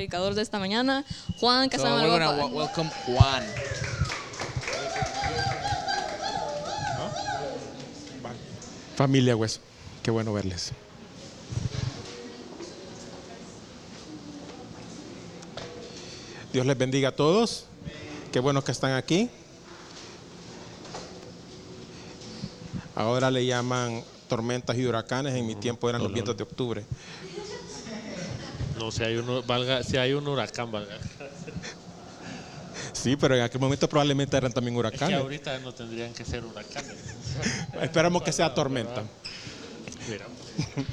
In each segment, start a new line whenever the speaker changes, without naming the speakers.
predicador de esta mañana, Juan
So
Casama
we're gonna welcome Juan.
Familia Hueso, qué bueno verles. Dios les bendiga a todos. Qué bueno que están aquí. Ahora le llaman tormentas y huracanes. En mi tiempo eran los vientos de octubre.
No, si hay, uno, valga, si hay un huracán, valga.
Sí, pero en aquel momento probablemente eran también
Es que
huracanes.
ahorita no tendrían que ser huracanes.
Esperamos que sea tormenta.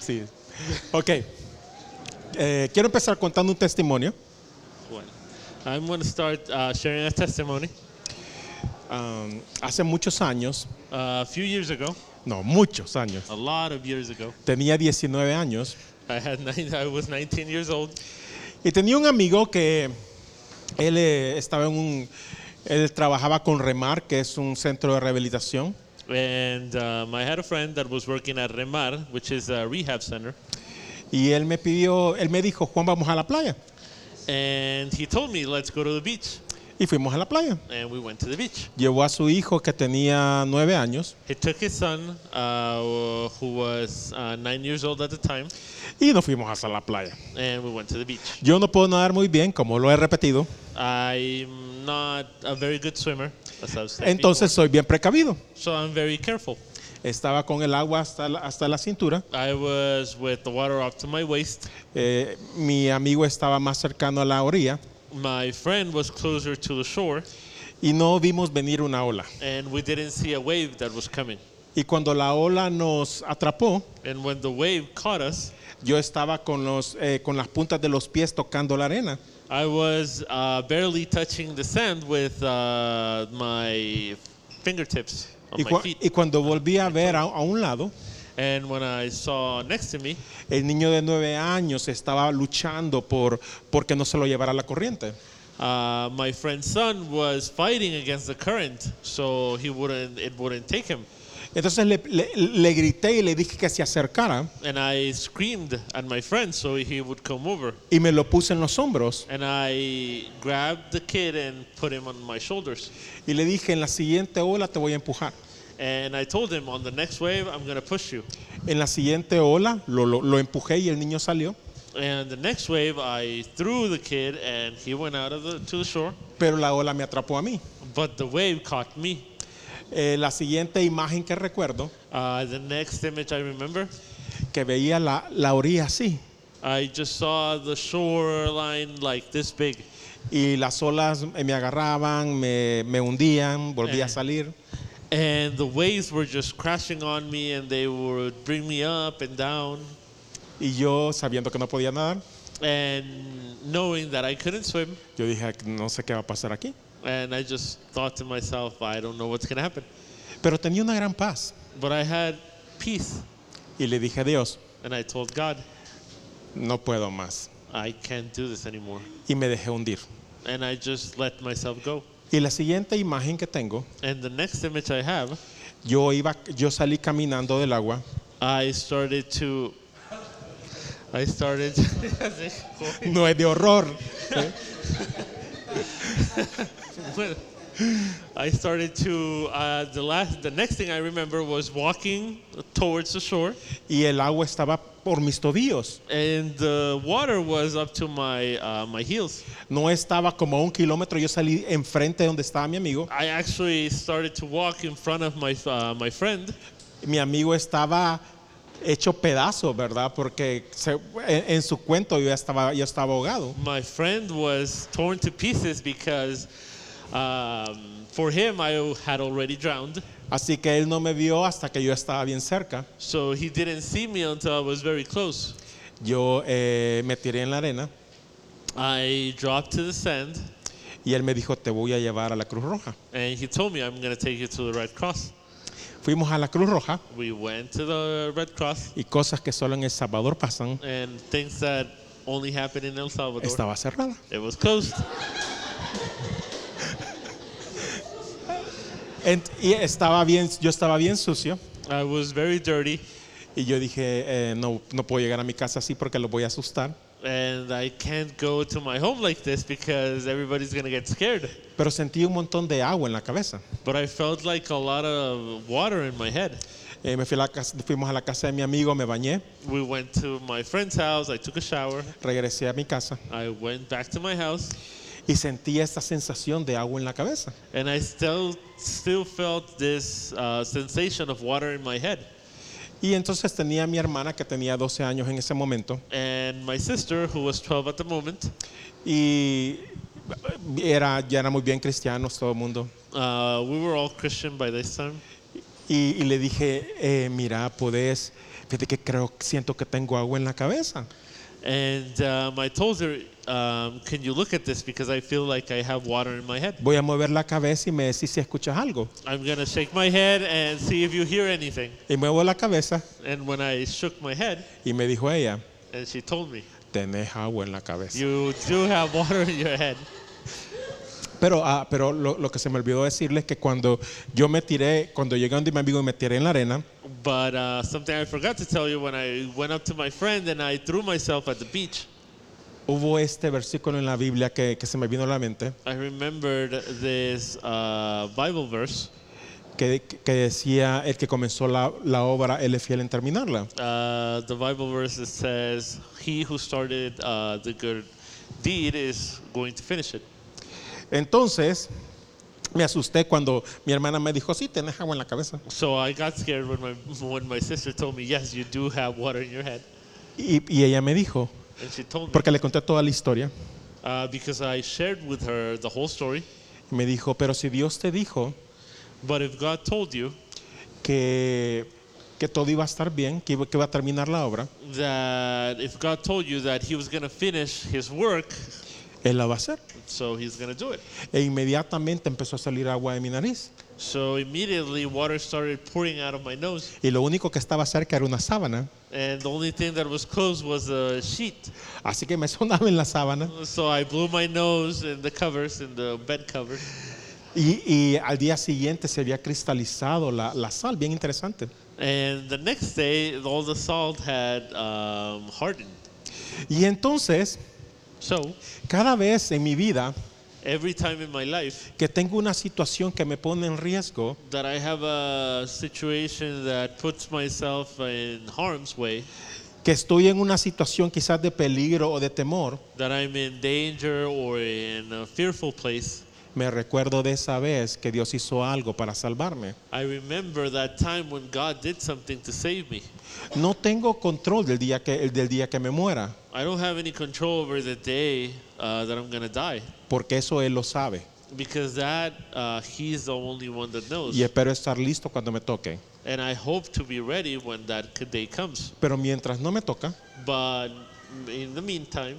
Sí. Ok. Eh, quiero empezar contando un testimonio.
bueno. I'm going to start uh, sharing a testimony.
Um, hace muchos años,
Uh, a few years ago,
no, muchos años,
a lot of years ago,
tenía 19 años
I had nine, I was 19 years old,
y tenía un amigo que él eh, estaba en un, él trabajaba con Remar, que es un centro de rehabilitación,
and um, I had a friend that was working at Remar, which is a rehab center,
y él me pidió, él me dijo, Juan, vamos a la playa.
and he told me, "Let's go to the beach,"
Y fuimos a la playa.
and we went to the beach.
Llevó a su hijo que tenía nueve años
He took his son, uh, who was uh, nine years old at the time,
y nos fuimos hasta la playa.
and we went to the beach.
Yo no puedo nadar muy bien, como lo he repetido,
I'm not a very good swimmer, as
entonces soy bien precavido.
before, so I'm very careful.
Estaba con el agua hasta la, hasta la cintura.
I was with the water up to my waist.
Eh, mi amigo estaba más cercano a la orilla
My friend was closer to the shore,
y no vimos venir una ola.
and we didn't see a wave that was coming.
Y cuando la ola nos atrapó,
And when the wave caught us,
yo estaba con, los, eh, con las puntas de los pies tocando la arena.
I was uh, barely touching the sand with uh, my fingertips on
Y,
my feet.
y cuando volví a ver a, a un lado,
And when I saw next to me,
el niño de nueve años estaba luchando por porque no se lo llevara la corriente.
uh, my friend's son was fighting against the current, so he wouldn't, it wouldn't take him.
Entonces le, le- le grité y le dije que se acercara
And I screamed at my friend so he would come over.
y me lo puse en los hombros
And I grabbed the kid and put him on my shoulders.
y le dije en la siguiente ola te voy a empujar.
And I told him, on the next wave, I'm going to push you.
En la siguiente ola lo, lo- lo empujé y el niño salió,
And the next wave, I threw the kid and he went out of the, to the shore.
pero la ola me atrapó a mí.
But the wave caught me.
Eh, la siguiente imagen que recuerdo,
Uh, the next image I remember,
que veía la, la orilla así
I just saw the shoreline like this big.
y las olas eh, me agarraban, me, me hundían, volvía a
Eh.
salir.
And the waves were just crashing on me and they would bring me up and down.
Y yo, sabiendo que no podía nadar,
And knowing that I couldn't swim,
yo dije, no sé qué va a pasar aquí.
and I just thought to myself, I don't know what's going to happen.
Pero tenía una gran paz.
But I had peace.
Y le dije a Dios,
And I told God,
no puedo más.
I can't do this anymore.
Y me dejé hundir.
And I just let myself go.
Y la siguiente imagen que tengo,
And the next image I have,
yo, iba, yo salí caminando del agua
I started to. I started.
no es de horror. ¿eh?
I started to. Uh, the last, the next thing I remember was walking towards the shore,
Y el agua estaba por mis tobillos.
and the water was up to my uh, my heels.
No estaba como a un kilómetro. Yo salí enfrente de donde estaba mi amigo.
I actually started to walk in front of my uh, my friend,
Mi amigo estaba hecho pedazo, ¿verdad? Porque se- en, en su cuento yo estaba, yo estaba ahogado.
my friend was torn to pieces because um, for him I had already drowned.
Así que él no me vio hasta que yo estaba bien cerca.
So he didn't see me until I was very close.
Yo eh, me tiré en la arena
I dropped to the sand
y él me dijo, te voy a llevar a la Cruz Roja.
and he told me, I'm going to take you to the Red Cross.
Fuimos a la Cruz Roja
We went to the Red Cross
y cosas que solo en El Salvador pasan,
and things that only happen in El Salvador.
estaba cerrada.
It was closed.
En- y estaba bien, yo estaba bien sucio
I was very dirty
y yo dije, eh, no, no puedo llegar a mi casa así porque los voy a asustar.
and I can't go to my home like this because everybody's gonna get scared.
Pero sentí un montón de agua en la cabeza.
But I felt like a lot of water in my head.
Eh, me fui a la casa- fuimos a la casa de mi amigo, me bañé,
We went to my friend's house. I took a shower.
regresé a mi casa
I went back to my house,
y sentí esa sensación de agua en la cabeza.
and I still still felt this uh, sensation of water in my head.
Y entonces tenía a mi hermana que tenía 12 años en ese momento
And my sister, who was 12 at the moment,
y era, ya era muy bien cristianos todo el mundo.
uh, we were all Christian by this time.
Y, y le dije, eh, mira, podés, fíjate que creo, siento que tengo agua en la cabeza.
And um, I told her, um, "Can you look at this? Because I feel like I have water in my head.
Voy a mover la cabeza y me decís si escuchas algo.
I'm gonna shake my head and see if you hear anything."
Y muevo la cabeza
And when I shook my head,
y me dijo ella,
and she told me,
tenés agua en la cabeza.
"You do have water in your head."
Pero, ah, pero lo, lo que se me olvidó decirles es que cuando yo me tiré, cuando llegué donde mi amigo y me tiré en la arena,
But uh, something I forgot to tell you when I went up to my friend and I threw myself at the beach.
Hubo este versículo en la Biblia que, que se me vino a la mente,
I remembered this uh, Bible verse.
que, que decía, el que comenzó la, la obra, él es fiel en terminarla.
Uh, the Bible verse that says, "He who started uh, the good deed is going to finish it."
Entonces, me asusté cuando mi hermana me dijo, sí, tenés agua en la cabeza.
So I got scared when my when my sister told me, "Yes, you do have water in your head,"
Y, y ella me dijo, porque le conté toda la historia,
uh, because I shared with her the whole story.
me dijo, pero si Dios te dijo
But if God told you
que, que todo iba a estar bien, que iba, que iba a terminar la obra,
that if God told you that He was going to finish His work,
Él la va a hacer.
so He's going to do it.
E inmediatamente empezó a salir agua de mi nariz.
So immediately water started pouring out of my nose,
Y lo único que estaba cerca era una sábana.
and the only thing that was closed was a sheet.
Así que me sonaba en la sábana.
So I blew my nose in the covers, in the bed covers.
Y, y al día siguiente se había cristalizado la, la sal, bien interesante.
And the next day, all the salt had um, hardened.
Y entonces,
So
cada vez en mi vida
every time in my life
que tengo una situación que me pone en riesgo,
that I have a situation that puts myself in harm's way,
que estoy en una situación quizás de peligro o de temor,
that I'm in danger or in a fearful place,
me recuerdo de esa vez que Dios hizo algo para salvarme.
I remember that time when God did something to save me.
No tengo control del día que, del día que me muera,
I don't have any control over the day uh, that I'm to die
porque eso Él lo sabe.
because that uh, He's the only one that knows.
Y espero estar listo cuando me toque.
And I hope to be ready when that day comes.
Pero mientras no me toca,
But in the meantime,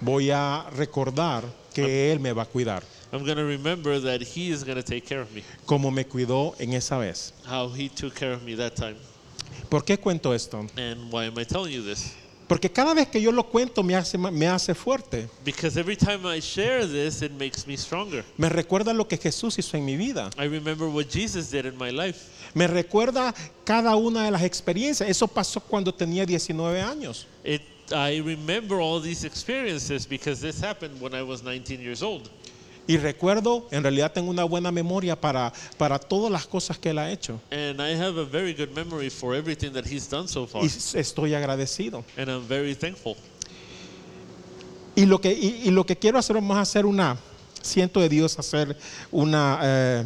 voy a recordar que Él me va a cuidar,
I'm going to remember that He is going to take care of me,
como me cuidó en esa vez.
how He took care of me that time.
¿Por qué cuento esto?
And why am I telling you this?
Porque cada vez que yo lo cuento me hace, me hace fuerte.
Because every time I share this, it makes me stronger.
Me recuerda lo que Jesús hizo en mi vida.
I remember what Jesus did in my life.
Me recuerda cada una de las experiencias. Eso pasó cuando tenía 19 años.
It, I remember all these experiences because this happened when I was 19 years old.
Y recuerdo, en realidad tengo una buena memoria para, para todas las cosas que Él ha hecho.
And I have a very good memory for everything that He's done so far.
Y estoy agradecido.
And I'm very thankful.
Y lo que, y, y lo que quiero hacer, vamos a hacer una, siento de Dios hacer una eh,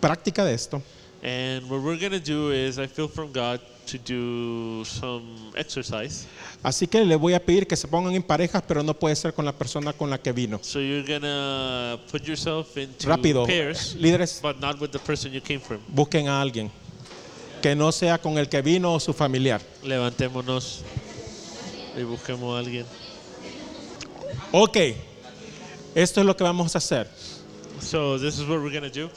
práctica de esto.
And what we're going to do is, I feel from God to do some exercise.
Así que le voy a pedir que se pongan en parejas, pero no puede ser con la persona con la que vino.
So you're going to put yourself into
Rápido,
pairs,
líderes,
but not with the person you came from.
busquen a alguien que no sea con el que vino o su familiar.
Levantémonos y busquemos a alguien.
Ok, esto es lo que vamos a hacer.
So this is what we're going to do.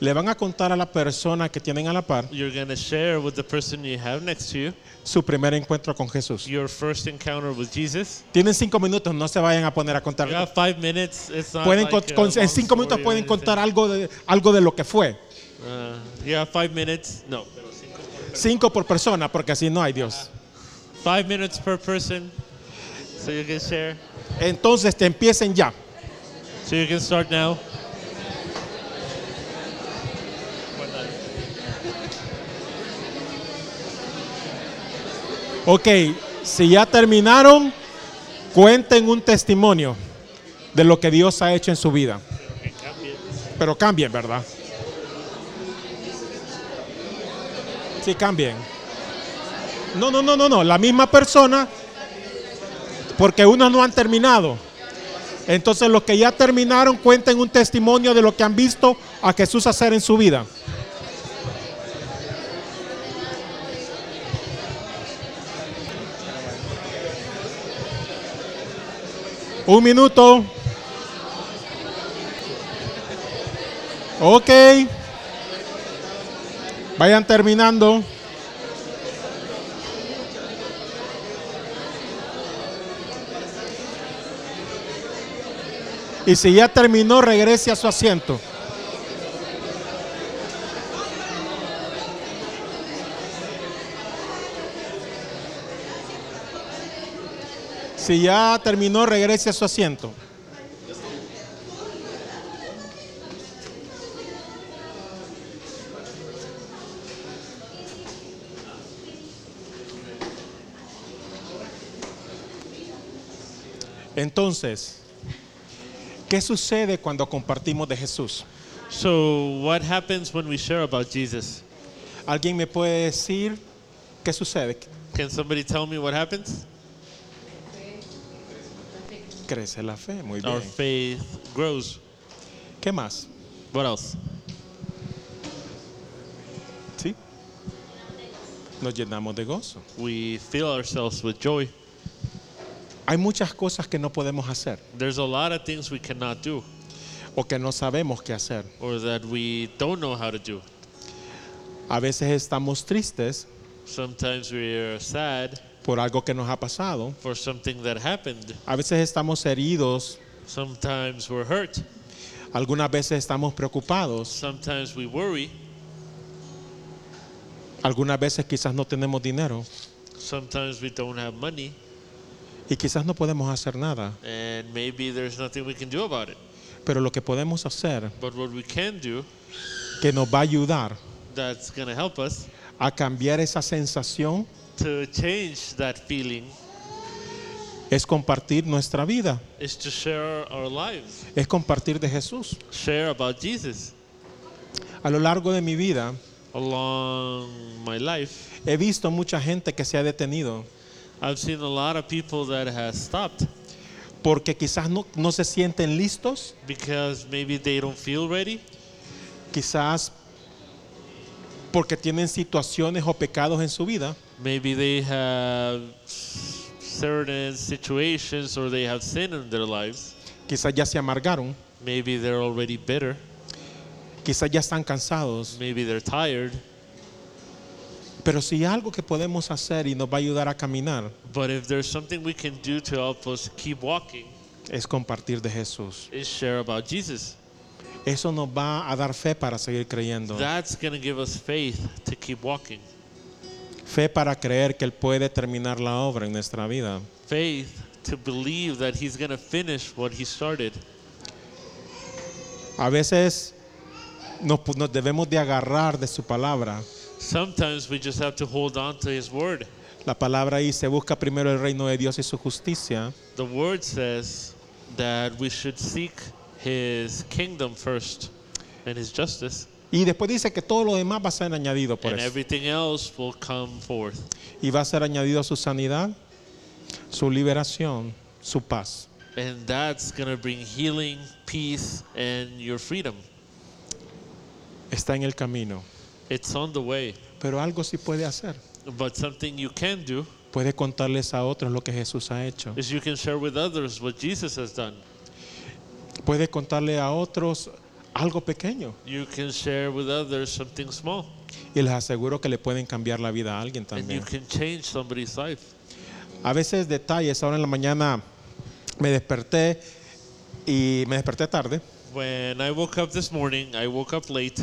Le van a contar a la persona que tienen a la par
You're going to share with the person you have next to you
su primer encuentro con Jesús.
your first encounter with Jesus.
Tienen cinco minutos, no se vayan a poner a contar.
You have five minutes. It's not
Pueden
like
con-
a
con- en cinco minutos
story or
pueden
anything.
contar algo de, algo de lo que fue.
Uh, you have five minutes. No.
Cinco por persona, porque así no hay Dios.
Five minutes per person. So you can share.
Entonces te empiecen ya.
So you can start now.
Ok, si ya terminaron, cuenten un testimonio de lo que Dios ha hecho en su vida. Pero cambien, ¿verdad? Sí, cambien. No, no, no, no, no. La misma persona, porque unos no han terminado. Entonces los que ya terminaron cuenten un testimonio de lo que han visto a Jesús hacer en su vida. Un minuto. Ok. Vayan terminando. Y si ya terminó, regrese a su asiento. Si ya terminó, regrese a su asiento. Entonces, ¿qué sucede cuando compartimos de Jesús?
So what happens when we share about Jesus?
¿Alguien me puede decir qué sucede?
Can somebody tell me what happens?
Crece la fe, muy
Our
bien.
faith grows.
¿Qué más?
What else?
¿Sí? Nos llenamos de gozo.
We fill ourselves with joy.
Hay muchas cosas que no podemos hacer
There's a lot of things we cannot do
o que no sabemos qué hacer.
or that we don't know how to do.
A veces estamos tristes
Sometimes we're sad
por algo que nos ha pasado.
for something that happened.
A veces estamos heridos.
Sometimes we're hurt.
Algunas veces estamos preocupados.
Sometimes we worry.
Algunas veces quizás no tenemos dinero
Sometimes we don't have money.
y quizás no podemos hacer nada.
And maybe there's nothing we can do about it.
Pero lo que podemos hacer
But what we can do
que nos va a ayudar
that's going to help us
a cambiar esa sensación
to change that feeling
es compartir nuestra vida,
is to share our lives,
es compartir de Jesús.
share about Jesus.
A lo largo de mi vida
Along my life,
he visto mucha gente que se ha detenido
I've seen a lot of people that has stopped
porque quizás no, no se sienten listos,
because maybe they don't feel ready,
quizás porque tienen situaciones o pecados en su vida
maybe they have certain situations or they have sin in their lives.
quizás ya se amargaron,
Maybe they're already bitter.
quizás ya están cansados.
Maybe they're tired.
Pero si hay algo que podemos hacer y nos va a ayudar a caminar,
But if there's something we can do to help us keep walking,
es compartir de Jesús.
is share about Jesus.
Eso nos va a dar fe para seguir creyendo.
That's going to give us faith to keep walking.
Fe para creer que Él puede terminar la obra en nuestra vida.
Faith to believe that He's going to finish what He started.
A veces nos, nos debemos de agarrar de su palabra.
Sometimes we just have to hold on to His word.
La palabra dice, busca primero el reino de Dios y su justicia.
The word says that we should seek His kingdom first and His justice,
Y después dice que todo lo demás va a ser añadido por
and
eso.
everything else will come forth.
Y va a ser añadido su sanidad, su liberación, su paz.
And that's going to bring healing, peace, and your freedom.
Está en el camino.
It's on the way.
Pero algo sí puede hacer.
But something you can do
Puede contarles a otros lo que Jesús ha hecho.
is you can share with others what Jesus has done.
Puede contarle a otros algo pequeño.
You can share with others something small,
Y les aseguro que le pueden cambiar la vida a alguien
and you
también.
can change somebody's life.
A veces detalles. Ahora en la mañana me desperté y me desperté tarde.
When I woke up this morning, I woke up late,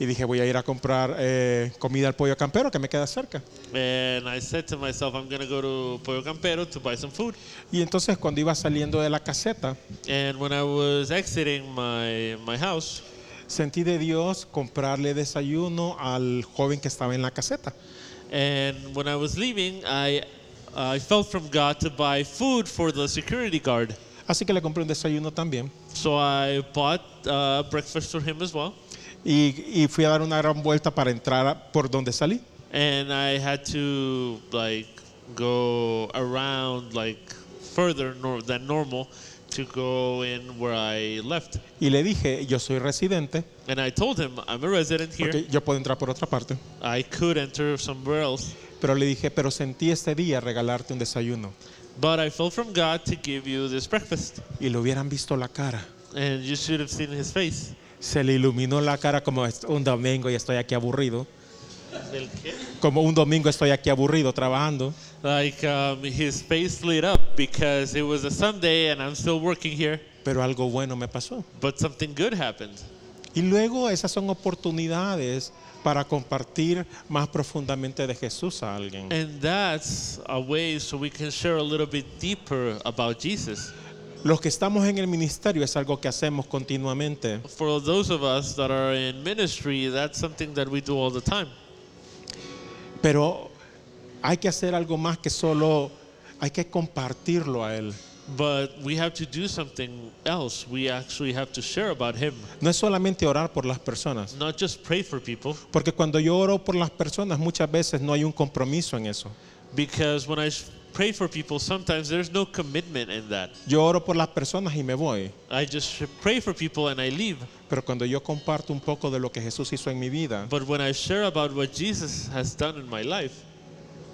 Y dije, voy a ir a comprar eh, comida al pollo campero que me queda cerca.
And I said to myself, I'm go to Pollo Campero to buy some food.
Y entonces cuando iba saliendo de la caseta,
And when I was exiting my, my house,
sentí de Dios comprarle desayuno al joven que estaba en la caseta.
and when I was leaving, I, I felt from God to buy food for the security guard.
Así que le compré un desayuno también.
So I bought uh, breakfast for him as well.
Y, y fui a dar una gran vuelta para entrar a- por donde salí.
And I had to like go around like further nor- than normal to go in where I left.
Y le dije, yo soy residente,
And I told him, I'm a resident here.
porque yo puedo entrar por otra parte.
I could enter somewhere else.
Pero le dije, pero sentí este día regalarte un desayuno.
But I felt from God to give you this breakfast.
Y le hubieran visto la cara.
And you should have seen his face.
Se le iluminó la cara como un domingo y estoy aquí aburrido.
El qué?
Como un domingo estoy aquí aburrido trabajando.
Like um, his face lit up because it was a Sunday and I'm still working here.
Pero algo bueno me pasó.
But something good happened.
Y luego esas son oportunidades para compartir más profundamente de Jesús a alguien.
And that's a way so we can share a little bit deeper about Jesus.
Los que estamos en el ministerio es algo que hacemos continuamente.
For those of us that are in ministry, that's something that we do all the time.
Pero hay que hacer algo más que solo, hay que compartirlo a Él.
But we have to do something else. We actually have to share about Him,
No es solamente orar por las personas.
not just pray for people.
Porque cuando yo oro por las personas muchas veces no hay un compromiso en eso.
Because when I pray for people, sometimes there's no commitment in that.
Yo oro por las personas y me voy.
I just pray for people and I leave.
Pero cuando yo comparto un poco de lo que Jesús hizo en mi vida,
But when I share about what Jesus has done in my life,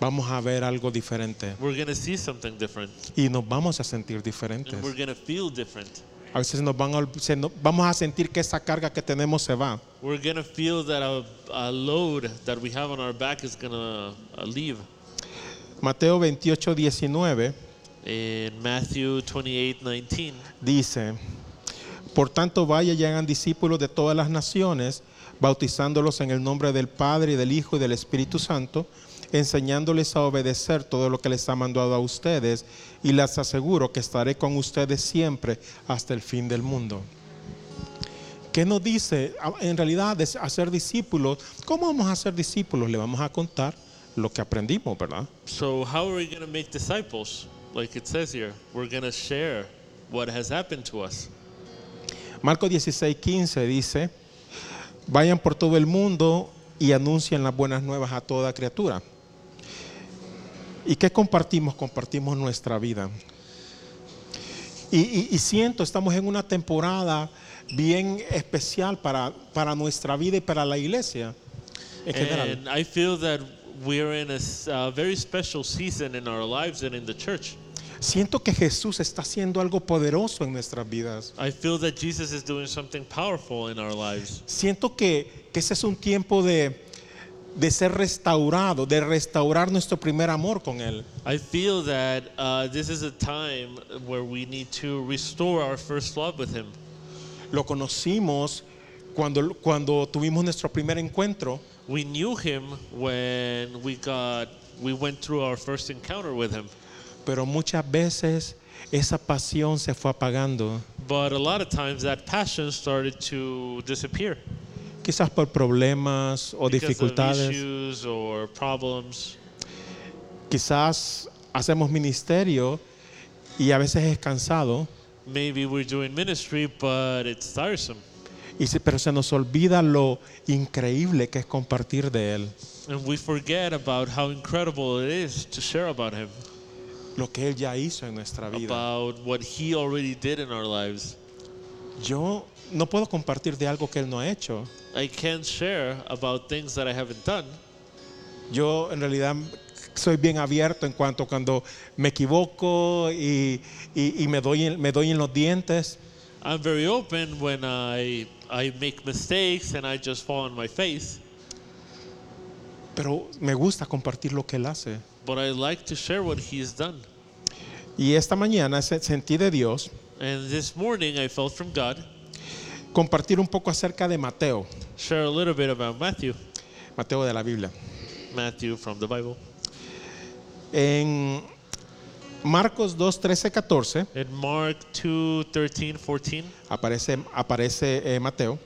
vamos a ver algo diferente.
we're going to see something different.
Y nos vamos a sentir diferentes.
And we're going to feel different.
A veces nos van a ol- se nos- vamos a sentir que esa carga que tenemos se va.
We're going to feel that a, a load that we have on our back is going to uh, leave.
Mateo 28, 19
In Matthew 28 19,
dice, por tanto vaya y hagan discípulos de todas las naciones, bautizándolos en el nombre del Padre y del Hijo y del Espíritu Santo, enseñándoles a obedecer todo lo que les ha mandado a ustedes, y les aseguro que estaré con ustedes siempre hasta el fin del mundo. ¿Qué nos dice? En realidad, hacer discípulos, ¿cómo vamos a ser discípulos? Le vamos a contar lo que aprendimos, ¿verdad?
So, how are we going to make disciples? Like it says here, we're going to share what has happened to us.
Marcos 16, 15 dice, vayan por todo el mundo y anuncien las buenas nuevas a toda criatura. ¿Y qué compartimos? Compartimos nuestra vida. Y, y- y siento, estamos en una temporada bien especial para, para nuestra vida y para la iglesia en general.
And I feel that we're in a very special season in our lives and in the church.
Siento que Jesús está haciendo algo poderoso en nuestras vidas.
I feel that Jesus is doing something powerful in our lives.
Siento que, que ese es un tiempo de, de ser restaurado, de restaurar nuestro primer amor con Él.
I feel that uh, this is a time where we need to restore our first love with Him.
Lo conocimos cuando, cuando tuvimos nuestro primer encuentro,
We knew Him when we got we went through our first encounter with Him,
pero muchas veces esa pasión se fue apagando,
but a lot of times that passion started to disappear.
Quizás por problemas o
because of issues or problems.
Quizás hacemos ministerio y a veces es cansado,
Maybe we're doing ministry, but it's tiresome.
Y se- pero se nos olvida lo increíble que es compartir de Él,
And we forget about how incredible it is to share about Him,
lo que Él ya hizo en nuestra vida.
about what He already did in our lives.
Yo no puedo compartir de algo que Él no ha hecho.
I can't share about things that I haven't done.
Yo en realidad soy bien abierto en cuanto cuando me equivoco y, y- y me, doy, en- me doy en los dientes.
I'm very open when I I make mistakes and I just fall on my face,
Pero me gusta compartir lo que Él hace.
but I like to share what He's done.
Y esta mañana se- sentí de Dios
And this morning I felt from God
compartir un poco acerca de Mateo,
share a little bit about Matthew.
Mateo de la Biblia.
Matthew from the Bible.
En Marcos 2, 13, 14
In Mark 2 13, 14,
aparece, aparece eh, Mateo.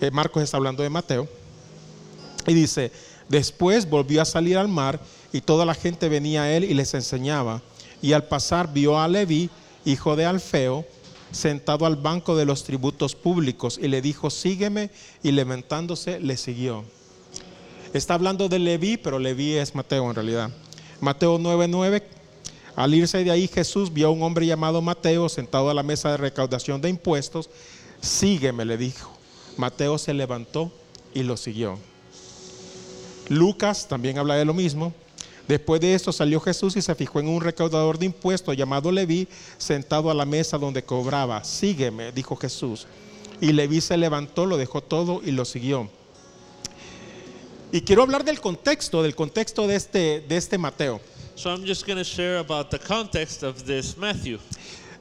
Eh, Marcos está hablando de Mateo. Y dice, después volvió a salir al mar y toda la gente venía a él y les enseñaba. Y al pasar vio a Leví, hijo de Alfeo, sentado al banco de los tributos públicos y le dijo, sígueme. Y levantándose le siguió. Está hablando de Leví, pero Leví es Mateo en realidad. Mateo 9:9. Al irse de ahí Jesús vio a un hombre llamado Mateo sentado a la mesa de recaudación de impuestos. Sígueme, le dijo. Mateo se levantó y lo siguió. Lucas también habla de lo mismo. Después de esto salió Jesús y se fijó en un recaudador de impuestos llamado Leví, sentado a la mesa donde cobraba. Sígueme, dijo Jesús. Y Leví se levantó, lo dejó todo y lo siguió. Y quiero hablar del contexto, del contexto de este, de este Mateo.
So I'm just going to share about the context of this Matthew.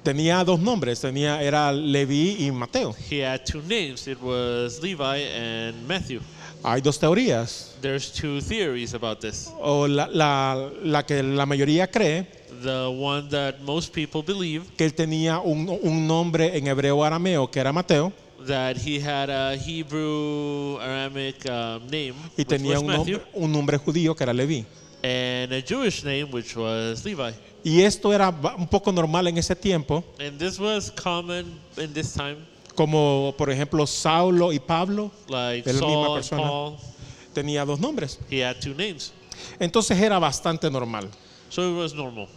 Tenía dos nombres, tenía, era Leví y Mateo.
He had two names. It was Levi and Matthew.
Hay dos teorías,
There's two theories about this.
o la, la- la que la mayoría cree
The one that most people believe
que él tenía un, un nombre en hebreo arameo que era Mateo
that he had a Hebrew Aramic um, name,
y
which
tenía
was
un
Matthew,
nombre, un nombre judío que era Leví.
and a Jewish name, which was Levi.
Y esto era ba- un poco normal en ese tiempo,
And this was common in this time,
como por ejemplo Saulo y Pablo
like
la misma
Saul and
persona.
Paul.
tenía dos nombres.
He had two names,
Entonces era bastante normal.
so it was normal.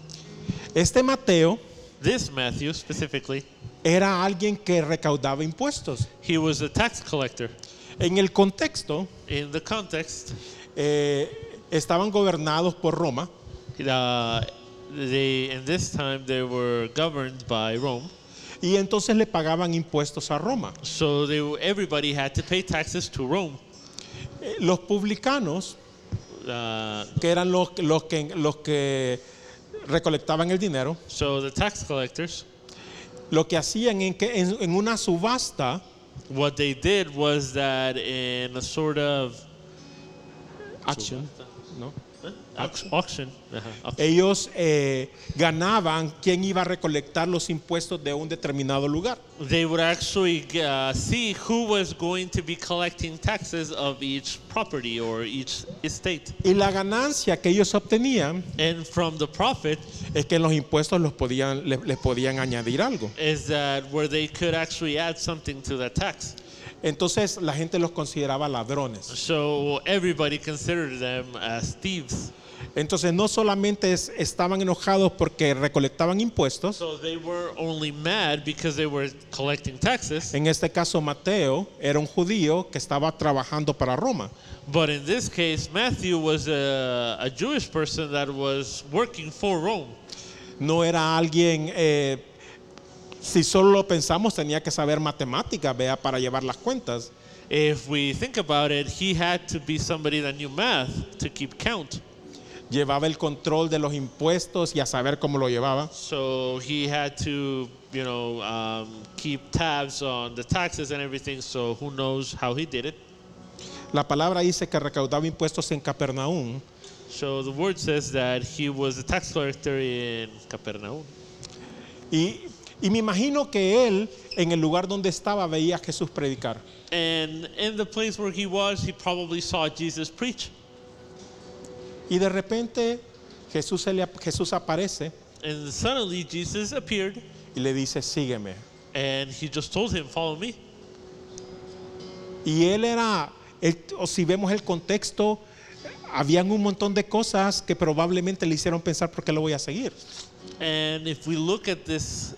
Este Mateo
This Matthew specifically,
era alguien que recaudaba impuestos.
he was a tax collector.
En el contexto,
In the context,
eh, estaban gobernados por Roma
uh, they in this time they were governed by Rome,
y entonces le pagaban impuestos a Roma.
so they everybody had to pay taxes to Rome.
Eh, Los publicanos,
Uh,
que eran los, los que, los que recolectaban el dinero,
so the tax collectors,
lo que hacían en, que, en, en una subasta,
what they did was that in a sort of
action, ¿no?
Au- auction, auction,
ellos eh, ganaban quién iba a recolectar los impuestos de un determinado lugar.
they would actually uh, see who was going to be collecting taxes of each property or each estate.
Y la ganancia que ellos obtenían
And from the profit
es que en los impuestos los podían, les, les podían añadir algo.
is that where they could actually add something to the tax.
Entonces la gente los consideraba ladrones.
So everybody considered them as thieves.
Entonces no solamente es- estaban enojados porque recolectaban impuestos,
So they were only mad because they were collecting taxes.
en este caso Mateo era un judío que estaba trabajando para Roma.
But in this case, Matthew was a, a Jewish person that was working for Rome.
No era alguien, eh, si solo lo pensamos, tenía que saber matemáticas, vea, para llevar las cuentas.
If we think about it, he had to be somebody that knew math to keep count.
Llevaba el control de los impuestos y a saber cómo lo llevaba.
So he had to, you know, um, keep tabs on the taxes and everything. So who knows how he did it?
La palabra dice que recaudaba impuestos en Capernaum.
So the word says that he was a tax collector in Capernaum.
Y, y me imagino que él, en el lugar donde estaba, veía a Jesús predicar.
And in the place where he was, he probably saw Jesus preach.
Y de repente Jesús, se le, Jesús aparece
And suddenly Jesus appeared
y le dice, sígueme.
and he just told him, Follow me.
Y él era, él- o si vemos el contexto, habían un montón de cosas que probablemente le hicieron pensar por qué lo voy a seguir.
And if we look at this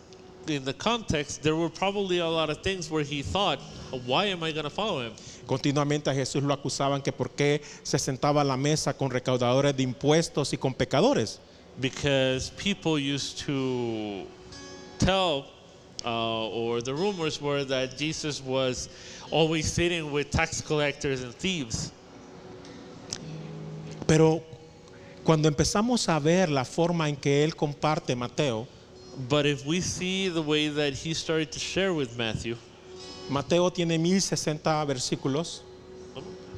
in the context, there were probably a lot of things where he thought, Why am I going to follow him?
Continuamente a Jesús lo acusaban que por qué se sentaba a la mesa con recaudadores de impuestos y con pecadores.
Because people used to tell, uh, or the rumors were that Jesus was always sitting with tax collectors and thieves.
Pero cuando empezamos a ver la forma en que él comparte Mateo,
But if we see the way that he started to share with Matthew,
Mateo tiene 1060 versículos.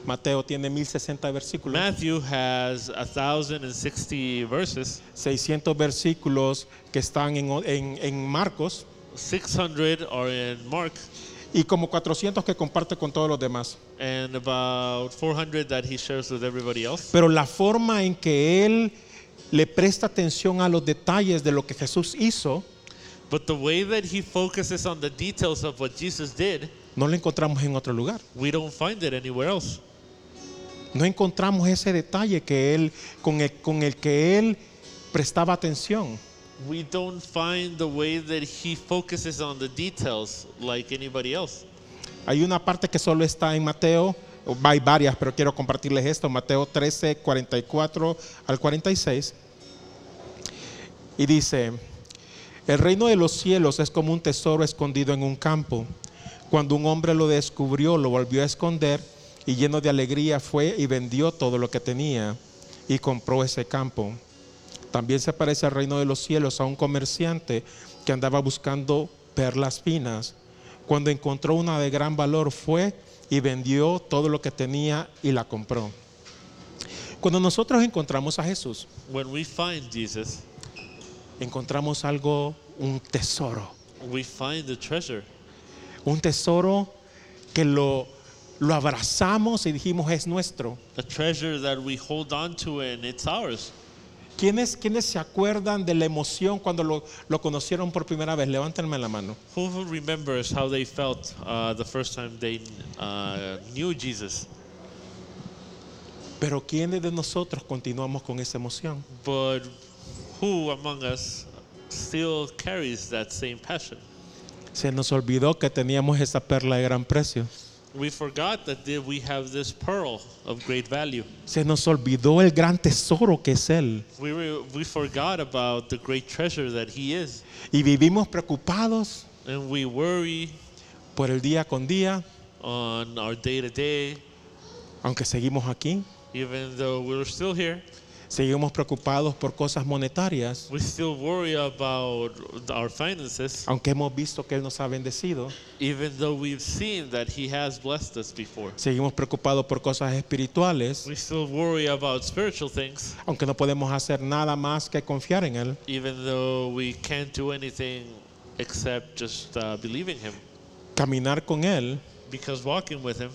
Mateo tiene 1060 versículos.
Matthew has a thousand and sixty verses,
600 versículos que están en, en- en Marcos
six hundred are in Mark,
y como 400 que comparte con todos los demás.
and about four hundred that he shares with everybody else.
Pero la forma en que él le presta atención a los detalles de lo que Jesús hizo,
But the way that he focuses on the details of what Jesus did,
no lo encontramos en otro lugar.
we don't find it anywhere else.
No encontramos ese detalle que él, con, el, con el que él prestaba atención.
We don't find the way that he focuses on the details like anybody else.
Hay una parte que solo está en Mateo, hay varias, pero quiero compartirles esto, Mateo 13, 44 al 46. Y dice, el reino de los cielos es como un tesoro escondido en un campo. Cuando un hombre lo descubrió, lo volvió a esconder y lleno de alegría fue y vendió todo lo que tenía y compró ese campo. También se parece al reino de los cielos a un comerciante que andaba buscando perlas finas. Cuando encontró una de gran valor fue y vendió todo lo que tenía y la compró. Cuando nosotros encontramos a Jesús,
When we find Jesus,
encontramos algo, un tesoro.
we find the treasure.
Un tesoro que lo, lo abrazamos y dijimos es nuestro.
A treasure that we hold on to and it's ours.
¿Quiénes, quiénes se acuerdan de la emoción cuando lo, lo conocieron por primera vez? Levántenme la mano.
Who remembers how they felt uh, the first time they uh, knew Jesus?
Pero ¿quiénes de nosotros continuamos con esa emoción?
But who among us still carries that same passion?
Se nos olvidó que teníamos esa perla de gran precio.
We forgot that we have this pearl of great value.
Se nos olvidó el gran tesoro que es Él.
We, were, we forgot about the great treasure that He is.
Y vivimos preocupados
And we worry
por el día con día,
on our day to day,
aunque seguimos aquí.
even though we're still here.
Seguimos preocupados por cosas monetarias,
We still worry about our finances,
aunque hemos visto que Él nos ha bendecido.
even though we've seen that He has blessed us before.
Seguimos preocupados por cosas espirituales,
We still worry about spiritual things,
aunque no podemos hacer nada más que confiar en Él.
even though we can't do anything except just uh, believing Him.
Caminar con Él
Because walking with Him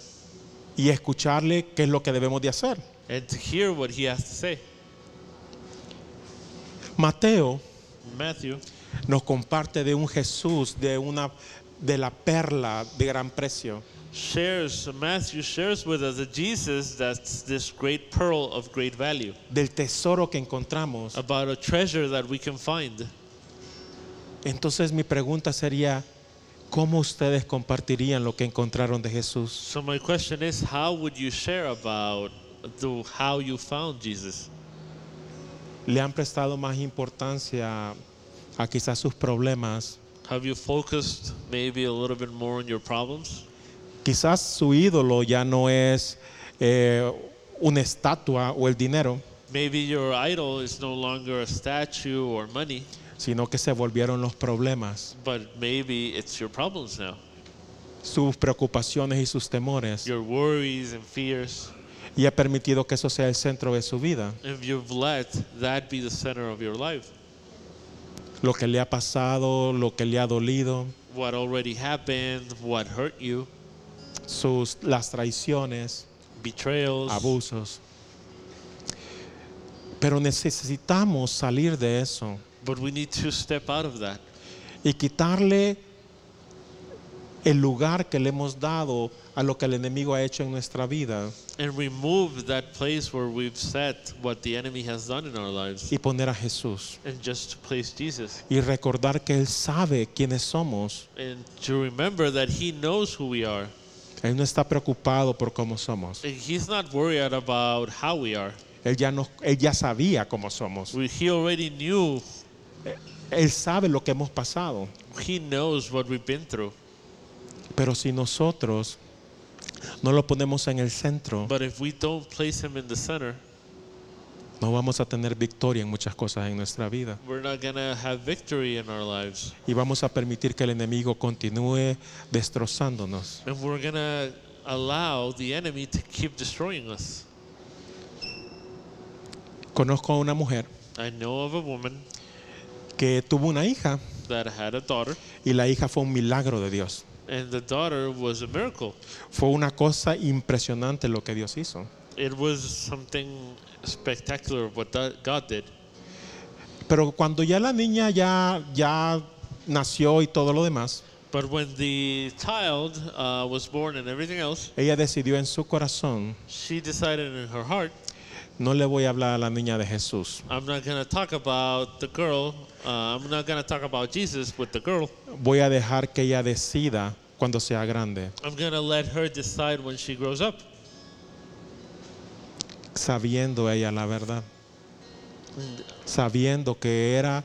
y escucharle qué es lo que debemos de hacer.
and to hear what He has to say.
Mateo
Matthew
nos comparte de un Jesús, de una de la perla de gran precio.
shares, Matthew shares with us a Jesus that's this great pearl of great value,
del tesoro que encontramos.
about a treasure that we can find.
Entonces mi pregunta sería, ¿cómo ustedes compartirían lo que encontraron de Jesús?
So my question is, how would you share about the, how you found Jesus?
¿Le han prestado más importancia a quizás sus problemas?
Have you focused maybe a little bit more on your problems?
Quizás su ídolo ya no es eh, una estatua o el dinero,
Maybe your idol is no longer a statue or money,
sino que se volvieron los problemas,
but maybe it's your problems now.
sus preocupaciones y sus temores.
Your worries and fears.
Y ha permitido que eso sea el centro de su vida.
If you've let that be the center of your life,
Lo que le ha pasado, lo que le ha dolido,
what already happened, what hurt you,
sus, las traiciones,
betrayals.
abusos. Pero necesitamos salir de eso
But we need to step out of that
y quitarle el lugar que le hemos dado a lo que el enemigo ha hecho en nuestra vida
and remove that place where we've set what the enemy has done in our lives
y poner a Jesús
and just to place Jesus
y recordar que Él sabe quiénes somos.
and to remember that he knows who we are.
Él no está preocupado por cómo somos.
And He's not worried about how we are.
Él ya, nos, él ya sabía cómo somos.
We, he already knew,
Él sabe lo que hemos pasado.
he knows what we've been through.
Pero si nosotros no lo ponemos en el centro,
But if we don't place him in the center,
no vamos a tener victoria en muchas cosas en nuestra vida.
we're not going to have victory in our lives.
Y vamos a permitir que el enemigo continúe destrozándonos.
And we're going to allow the enemy to keep destroying us.
Conozco a una mujer
I know of a woman
que tuvo una hija
that had a daughter,
y la hija fue un milagro de Dios.
And the daughter was a miracle.
Fue una cosa impresionante lo que Dios hizo.
It was something spectacular what God did.
Pero cuando ya la niña ya, ya nació y todo lo demás,
But when the child uh, was born and everything else,
ella decidió en su corazón,
she decided in her heart,
no le voy a hablar a la niña de Jesús.
I'm not going to talk about the girl. Uh, I'm not going to talk about Jesus with the girl.
Voy a dejar que ella decida cuando sea grande,
I'm going to let her decide when she grows up.
sabiendo ella la verdad, sabiendo que era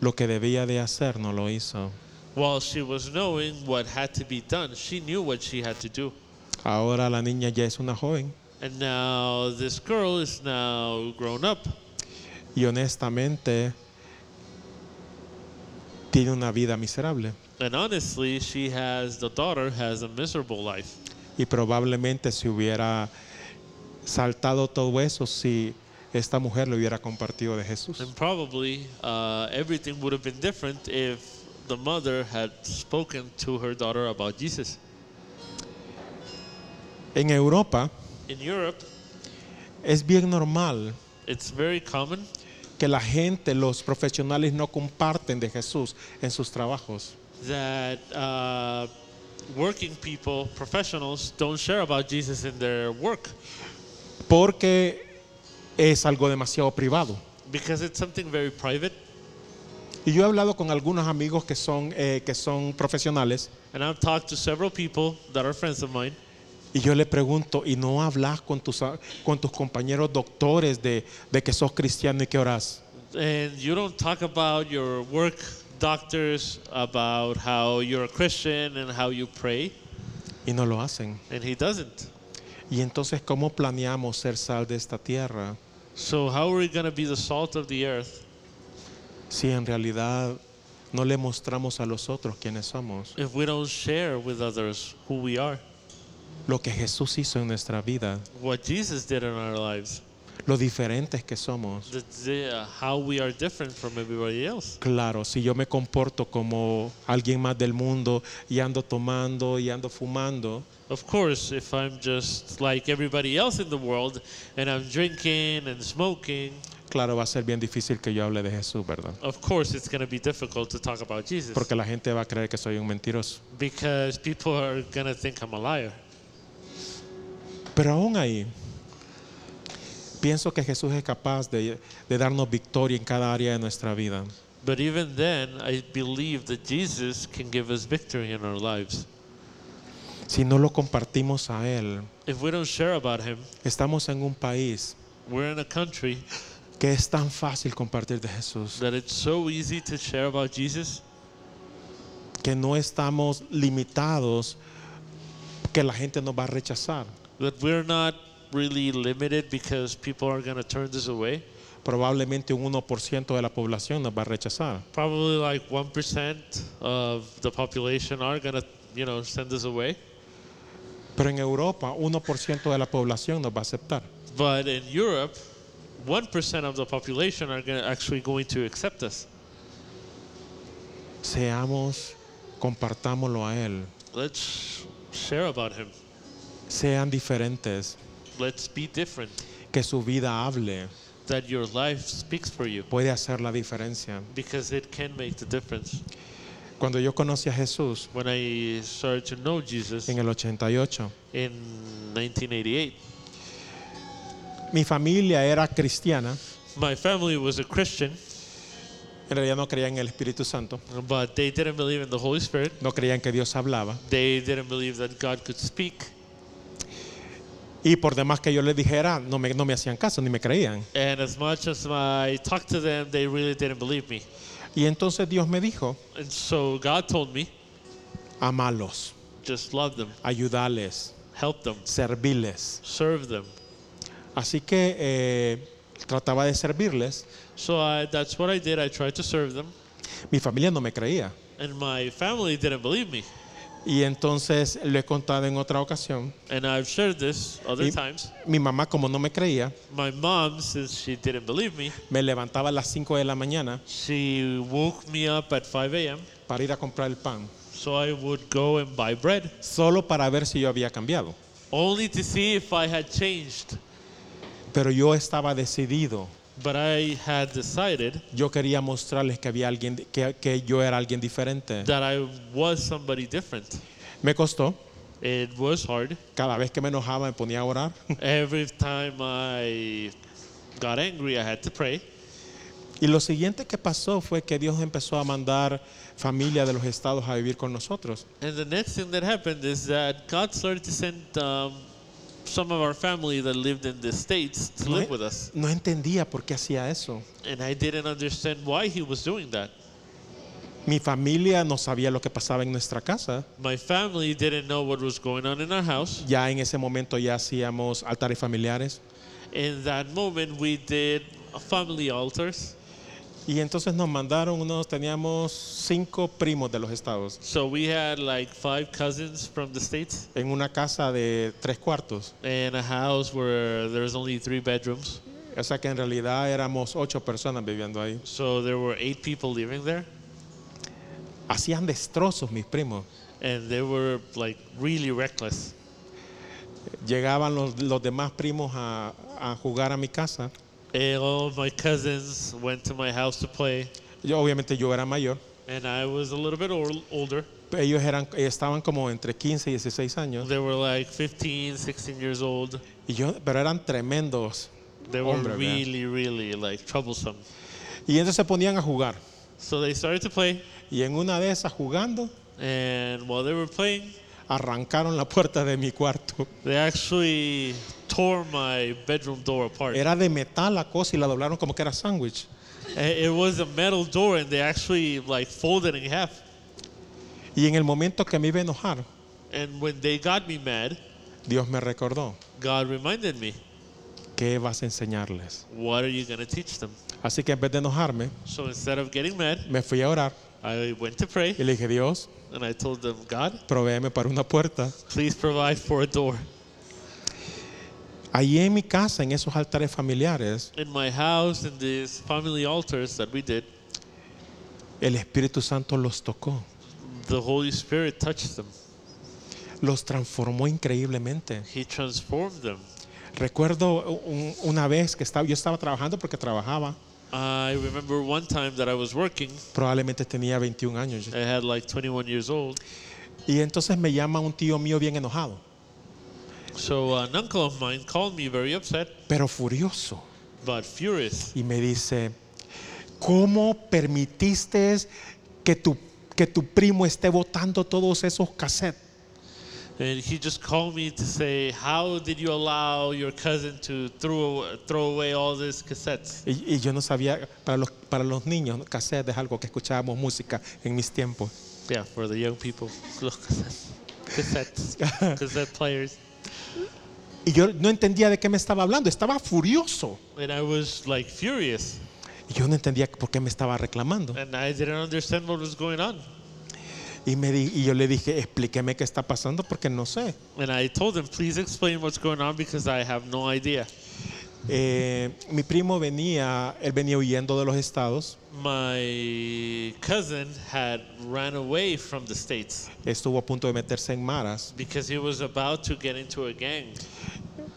lo que debía de hacer, no lo hizo.
While she was knowing what had to be done, she knew what she had to do.
Ahora la niña ya es una joven
And now this girl is now grown up.
y honestamente tiene una vida miserable.
And honestly, she has, the daughter has a miserable life.
Y probablemente se hubiera saltado todo eso si esta mujer le hubiera compartido de Jesús.
And probably uh, everything would have been different if the mother had spoken to her daughter about Jesus.
En Europa
In Europe,
es bien normal
it's very common
que la gente, los profesionales no comparten de Jesús en sus trabajos.
that uh, working people, professionals, don't share about Jesus in their work
Porque es algo demasiado privado.
because it's something very private.
Y yo he hablado con algunos amigos que son, eh, que son profesionales
And I've talked to several people that are friends of mine,
y yo le pregunto, ¿y no hablas con tus, con tus compañeros doctores de, de que sos cristiano y que orás?
and you don't talk about your work doctors, about how you're a Christian and how you pray,
Y no lo hacen.
and he doesn't.
Y entonces, ¿cómo planeamos ser sal de esta tierra
So, how are we going to be the salt of the earth
si en realidad no le mostramos a los otros quiénes somos?
if we don't share with others who we are?
Lo que Jesús hizo en nuestra vida,
What Jesus did in our lives,
lo diferentes que somos.
the, the, uh, how we are different from everybody else.
Claro, si yo me comporto como alguien más del mundo y ando tomando y ando fumando,
Of course, if I'm just like everybody else in the world and I'm drinking and smoking,
claro, va a ser bien difícil que yo hable de Jesús, ¿verdad?
of course it's going to be difficult to talk about Jesus
Porque la gente va a creer que soy un mentiroso.
because people are going to think I'm a liar.
Pero aún ahí, pienso que Jesús es capaz de, de darnos victoria en cada área de nuestra vida.
But even then, I believe that Jesus can give us victory in our lives.
Si no lo compartimos a Él,
If we don't share about Him,
estamos en un país
we're in a country
que es tan fácil compartir de Jesús,
that it's so easy to share about Jesus
que no estamos limitados, que la gente nos va a rechazar.
That we're not really limited because people are going to turn this away.
Probablemente un 1% de la población nos va a rechazar.
Probably like 1% of the population are going to, you know, send us away.
Pero en Europa, 1% de la población nos va a aceptar.
But in Europe, 1% of the population are gonna, actually going to accept us.
Seamos, compartámoslo a Él.
Let's share about Him.
Sean diferentes,
Let's be different.
que su vida hable.
That your life speaks for you
Puede hacer la diferencia.
because it can make the difference.
Cuando yo conocí a Jesús
When I started to know Jesus
en el 88,
in 1988,
mi familia era cristiana.
my family was a Christian,
En realidad no creían en el Espíritu Santo.
but they didn't believe in the Holy Spirit.
No creían que Dios hablaba.
They didn't believe that God could speak.
Y por demás que yo les dijera, no me, no me hacían caso, ni me creían.
And as much as I talked to them, they really didn't believe me.
Y entonces Dios me dijo,
And so God told me,
amalos,
just love them,
ayudarles,
help them,
servirles.
serve them.
Así que eh, trataba de servirles.
So I, that's what I did. I tried to serve them,
Mi familia no me creía.
and my family didn't believe me.
Y entonces le he contado en otra ocasión.
And I've shared this other
Y
times.
mi mamá, como no me creía,
My mom, since she didn't believe me,
me levantaba a las 5 de la mañana
she woke me up at 5 a.m.
para ir a comprar el pan,
so I would go and buy bread,
solo para ver si yo había cambiado.
only to see if I had changed.
Pero yo estaba decidido.
But I had decided
Yo quería mostrarles que había alguien, que, que yo era alguien diferente.
that I was somebody different.
Me costó.
It was hard.
Cada vez que me enojaba me ponía a orar.
Every time I got angry, I had to pray.
Y lo siguiente que pasó fue que Dios empezó a mandar familia de los estados a vivir con nosotros.
And the next thing that happened is that God started to send um, some of our family that lived in the States to
No,
live with us.
no entendía por qué hacía eso.
And I didn't understand why he was doing that.
Mi familia no sabía lo que pasaba en nuestra casa.
My family didn't know what was going on in our house.
Ya en ese momento ya hacíamos altares familiares.
In that moment, we did family altars.
Y entonces nos mandaron unos, teníamos cinco primos de los estados
So we had like five cousins from the States
en una casa de tres cuartos.
in a house where there was only three bedrooms.
O sea que en realidad éramos ocho personas viviendo ahí.
So there were eight people living there.
Hacían destrozos mis primos.
And they were like really reckless.
Llegaban los, los demás primos a, a jugar a mi casa.
And all of my cousins went to my house to play.
Yo, obviamente yo era mayor.
And I was a little bit ol- older.
Ellos eran, estaban como entre 15 y 16 años.
They were like 15, 16 years old.
Y yo, pero eran tremendos.
They were really, really like troublesome.
Y entonces se ponían a jugar.
So they started to play.
Y en una de esas jugando,
And while they were playing,
arrancaron la puerta de mi cuarto.
they actually tore my bedroom door apart.
Era de metal la cosa y la doblaron como que era sándwich.
Eh, It was a metal door, and they actually like folded in half.
Y en el momento que me iba a enojar,
And when they got me mad,
Dios me recordó,
God reminded me,
¿qué vas a enseñarles?
"What are you gonna teach them?"
Así que en vez de enojarme,
So instead of getting mad,
me fui a orar
I went to pray,
y le dije, Dios,
and I told them, "God,
provéeme para una puerta.
please provide for a door."
Allí en mi casa, en esos altares familiares,
In my house, in these family altars that we did,
el Espíritu Santo los tocó,
the Holy Spirit touched them.
los transformó increíblemente.
He transformed them.
Recuerdo un- una vez que estaba, yo estaba trabajando porque trabajaba,
I remember one time that I was working.
probablemente tenía 21 años.
I had like 21 years old.
Y entonces me llama un tío mío bien enojado,
So an uncle of mine called me very upset,
pero furioso.
but furious.
Y me dice, ¿cómo permitiste que tu, que tu primo esté botando todos esos cassettes?
And he just called me to say, How did you allow your cousin to throw, throw away all these cassettes?
Y, y yo no sabía, para los, para los niños, ¿no? cassette es algo que escuchábamos música en mis tiempos.
Yeah, for the young people. Los cassettes. Cassettes. Cassette players.
Y yo no entendía de qué me estaba hablando, estaba furioso.
And I was like furious.
Y yo no entendía por qué me estaba reclamando.
And I didn't understand what was going on.
Y, me di- y yo le dije, explíqueme qué está pasando porque no sé.
And I told him, Please explain what's going on because I have no idea.
Eh, mi primo venía, él venía huyendo de los estados,
My cousin had ran away from the States
estuvo a punto de meterse en maras
because he was about to get into a gang.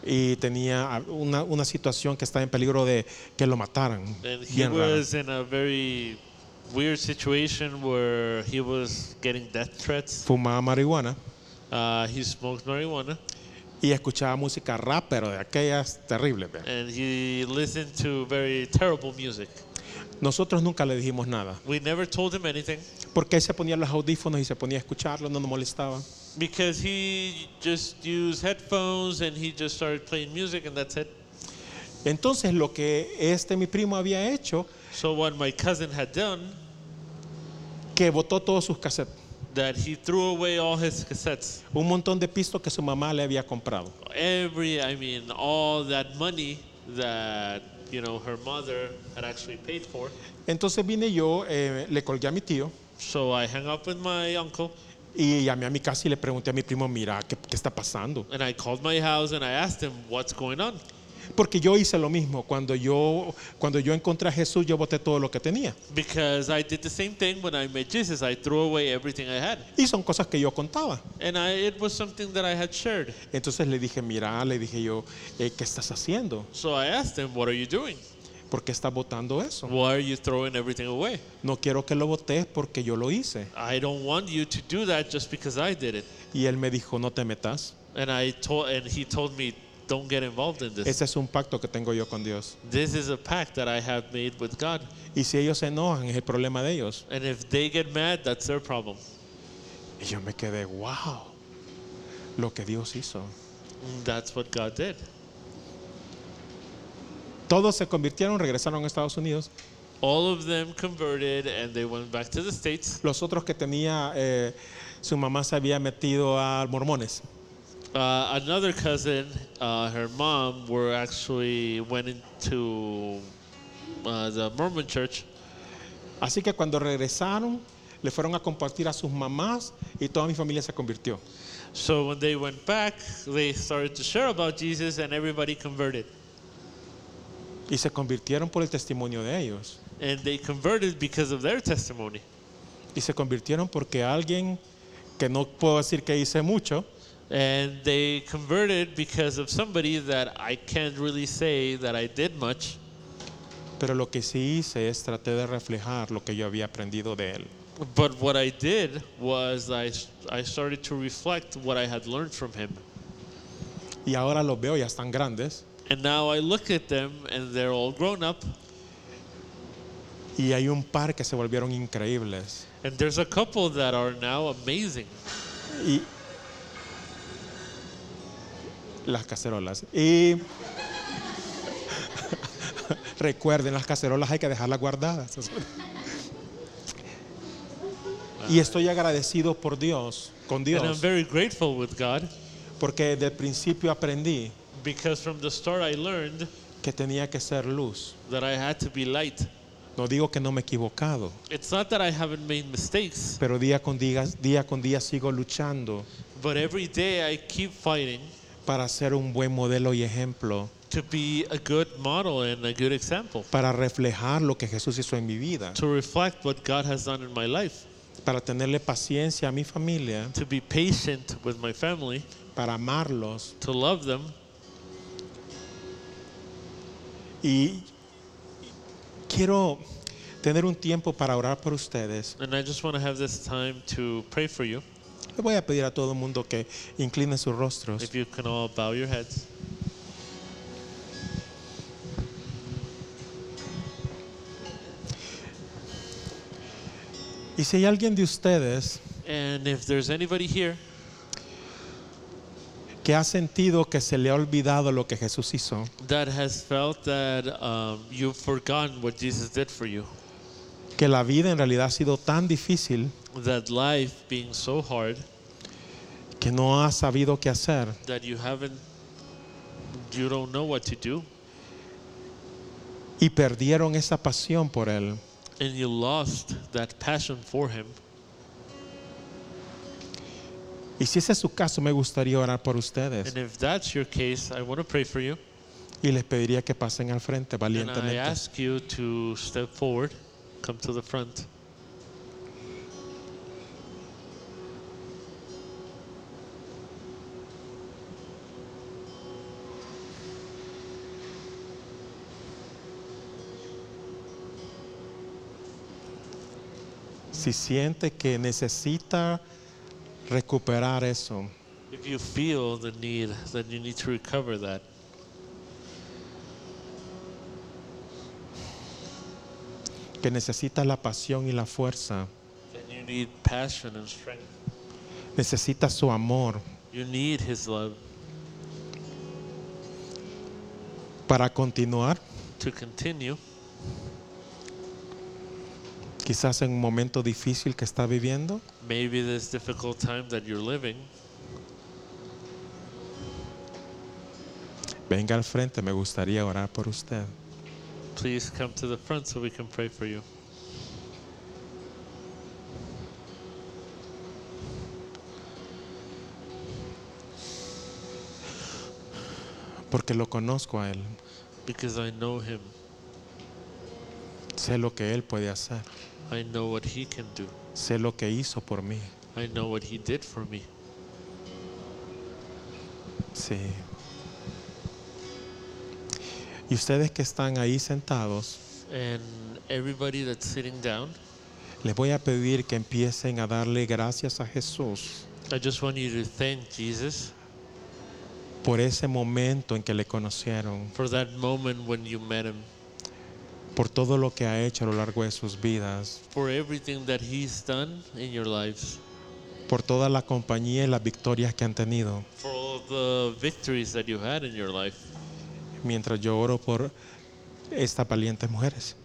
y tenía una, una situación que estaba en peligro de que lo mataran.
And he
Bien raro.
was in a very weird situation where he was getting death threats.
Fumaba marihuana
Uh, he smoked marijuana
y escuchaba música rap, pero de aquellas terribles.
and he listened to very terrible music.
Nosotros nunca le dijimos nada,
We never told him anything
porque él se ponía los audífonos y se ponía a escucharlo, no nos molestaba.
because he just used headphones and he just started playing music and that's it.
Entonces lo que este mi primo había hecho,
So what my cousin had done,
que botó todos sus cassettes,
that he threw away all his cassettes.
un montón de pistos que su mamá le había comprado.
Every, I mean, all that money that you know, her mother had actually paid for.
Entonces vine yo, eh, le colgué a mi tío
So I hung up with my uncle
y llamé a mi casa y le pregunté a mi primo, mira, ¿qué, qué está pasando?
and I called my house and I asked him what's going on.
Porque yo hice lo mismo. Cuando yo, cuando yo encontré a Jesús, yo boté todo lo que tenía.
Because I did the same thing when I met Jesus. I threw away everything I had.
Y son cosas que yo contaba.
And I, it was something that I had shared.
Entonces le dije, mira, le dije yo, eh, ¿qué estás haciendo?
So I asked him, What are you doing?
¿Por qué estás botando eso?
Why are you throwing everything away?
No quiero que lo botes porque yo lo hice.
I don't want you to do that just because I did it.
Y él me dijo, no te metas.
And I told and he told me, Don't get involved in this.
Ese es un pacto que tengo yo con Dios.
This is a pact that I have made with God.
Y si ellos se enojan, es el problema de ellos.
And if they get mad, that's their problem.
Y yo me quedé, wow, lo que Dios hizo.
That's what God did.
Todos se convirtieron, regresaron a Estados Unidos.
All of them converted and they went back to the States.
Los otros que tenía, eh, su mamá se había metido a mormones.
Uh, another cousin, uh, her mom, were actually went into uh, the Mormon church.
Así que cuando regresaron, le fueron a compartir a sus mamás y toda mi familia se convirtió.
So when they went back, they started to share about Jesus and everybody converted.
Y se convirtieron por el testimonio de ellos.
And they converted because of their testimony.
Y se convirtieron porque alguien, que no puedo decir que hice mucho,
And they converted because of somebody that I can't really say that I did much.
pero lo que sí hice es traté de reflejar lo que yo había aprendido de él.
But what I did was I, I started to reflect what I had learned from him.
Y ahora los veo, ya están grandes.
And now I look at them and they're all grown up.
Y hay un par que se volvieron increíbles.
And there's a couple that are now amazing.
Y las cacerolas. Y recuerden, las cacerolas hay que dejarlas guardadas. Y estoy agradecido por Dios, con
And I'm
Dios,
very grateful with God
porque desde el principio aprendí
because from the start I learned
que tenía que ser luz.
that I had to be light.
No digo que no me he equivocado,
It's not that I haven't made mistakes,
pero día con día, día con día sigo luchando
but every day I keep fighting
para ser un buen modelo y ejemplo,
to be a good model and a good example,
para reflejar lo que Jesús hizo en mi vida,
to reflect what God has done in my life,
para tenerle paciencia a mi familia,
to be patient with my family,
para amarlos
to love them.
y quiero tener un tiempo para orar por ustedes.
And I just want to have this time to pray for you.
Le voy a pedir a todo el mundo que incline sus rostros.
If you can all bow your heads.
Y si hay alguien de ustedes
And if there's anybody here
que ha sentido que se le ha olvidado lo que Jesús hizo,
that has felt that um, you've forgotten what Jesus did for you,
que la vida en realidad ha sido tan difícil
that life being so hard
que no ha sabido qué hacer,
that you haven't, you don't know what to do,
y perdieron esa pasión por Él.
and you lost that passion for Him.
Y si ese es su caso, me gustaría orar por ustedes.
And if that's your case, I want to pray for you.
Y les pediría que pasen al frente
And I
valientemente.
ask you to step forward, come to the front.
Si siente que necesita recuperar eso,
If you feel the need, then you need to recover that.
Que necesita la pasión y la fuerza,
you need passion and strength.
necesita su amor
You need His love
para continuar,
to continue.
quizás en un momento difícil que está viviendo.
Maybe this difficult time that you're living,
Venga al frente, me gustaría orar por usted.
Please come to the front so we can pray for you.
Porque lo conozco a Él.
Because I know him.
Sé lo que Él puede hacer.
I know what he can do.
Sé lo que hizo por mí.
I know what he did for me.
Sí. Y ustedes que están ahí sentados,
And everybody that's sitting down,
les voy a pedir que empiecen a darle gracias a Jesús
I just want you to thank Jesus
por ese momento en que le conocieron,
for that moment when you met him,
por todo lo que ha hecho a lo largo de sus vidas,
for everything that he's done in your lives,
por toda la compañía y las victorias que han tenido.
for all the victories that you had in your life.
Mientras yo oro por estas valientes mujeres.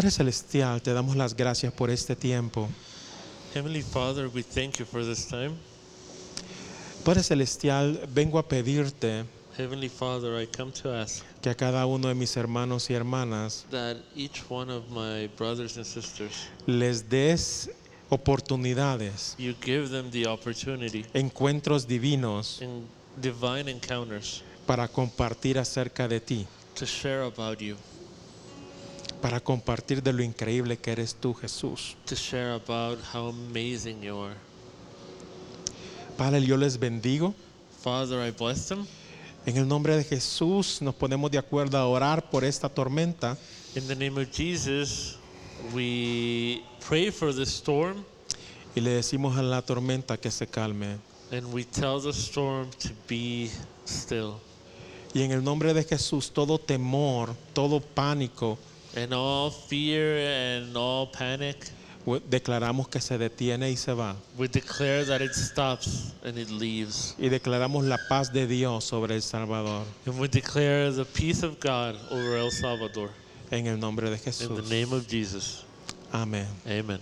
Padre Celestial, te damos las gracias por este tiempo.
Heavenly Father, we thank you for this time.
Padre Celestial, vengo a pedirte
Heavenly Father, I come to ask
que a cada uno de mis hermanos y hermanas
that each one of my brothers and sisters,
les des oportunidades,
you give them the opportunity
encuentros divinos
in divine encounters
para compartir acerca de ti.
to share about you.
Para compartir de lo increíble que eres tú, Jesús.
to share about how amazing you are.
Padre, yo les bendigo.
Father, I bless them.
En el nombre de Jesús nos ponemos de acuerdo a orar por esta tormenta
In the name of Jesus, we pray for the storm
y le decimos a la tormenta que se calme.
and we tell the storm to be still.
Y en el nombre de Jesús, todo temor, todo pánico,
And all fear and all panic,
we- declaramos que se detiene y se va.
we declare that it stops and it leaves.
Y declaramos la paz de Dios sobre El Salvador.
And we declare the peace of God over El Salvador.
En el nombre de
In
Jesús.
the name of Jesus.
Amén.
Amen.